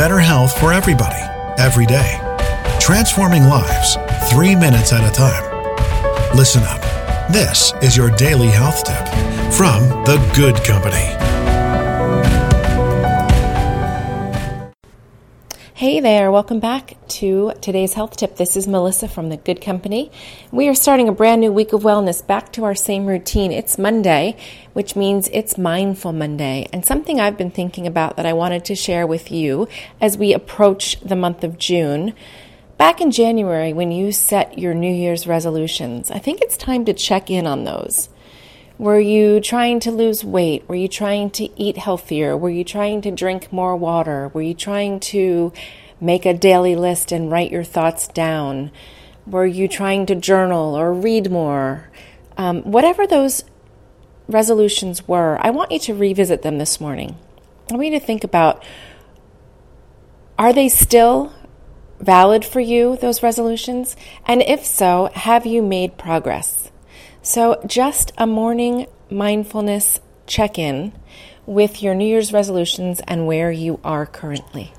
better health for everybody, every day. Transforming lives, three minutes at a time. Listen up. This is your daily health tip from The Good Company. Hey there, welcome back to today's health tip. This is Melissa from The Good Company. We are starting a brand new week of wellness back to our same routine. It's Monday, which means it's Mindful Monday, and something I've been thinking about that I wanted to share with you as we approach the month of June. Back in January, when you set your New Year's resolutions, I think it's time to check in on those. Were you trying to lose weight? Were you trying to eat healthier? Were you trying to drink more water? Were you trying to make a daily list and write your thoughts down? Were you trying to journal or read more? Um, whatever those resolutions were, I want you to revisit them this morning. I want you to think about are they still valid for you, those resolutions? And if so, have you made progress? So, just a morning mindfulness check in with your New Year's resolutions and where you are currently.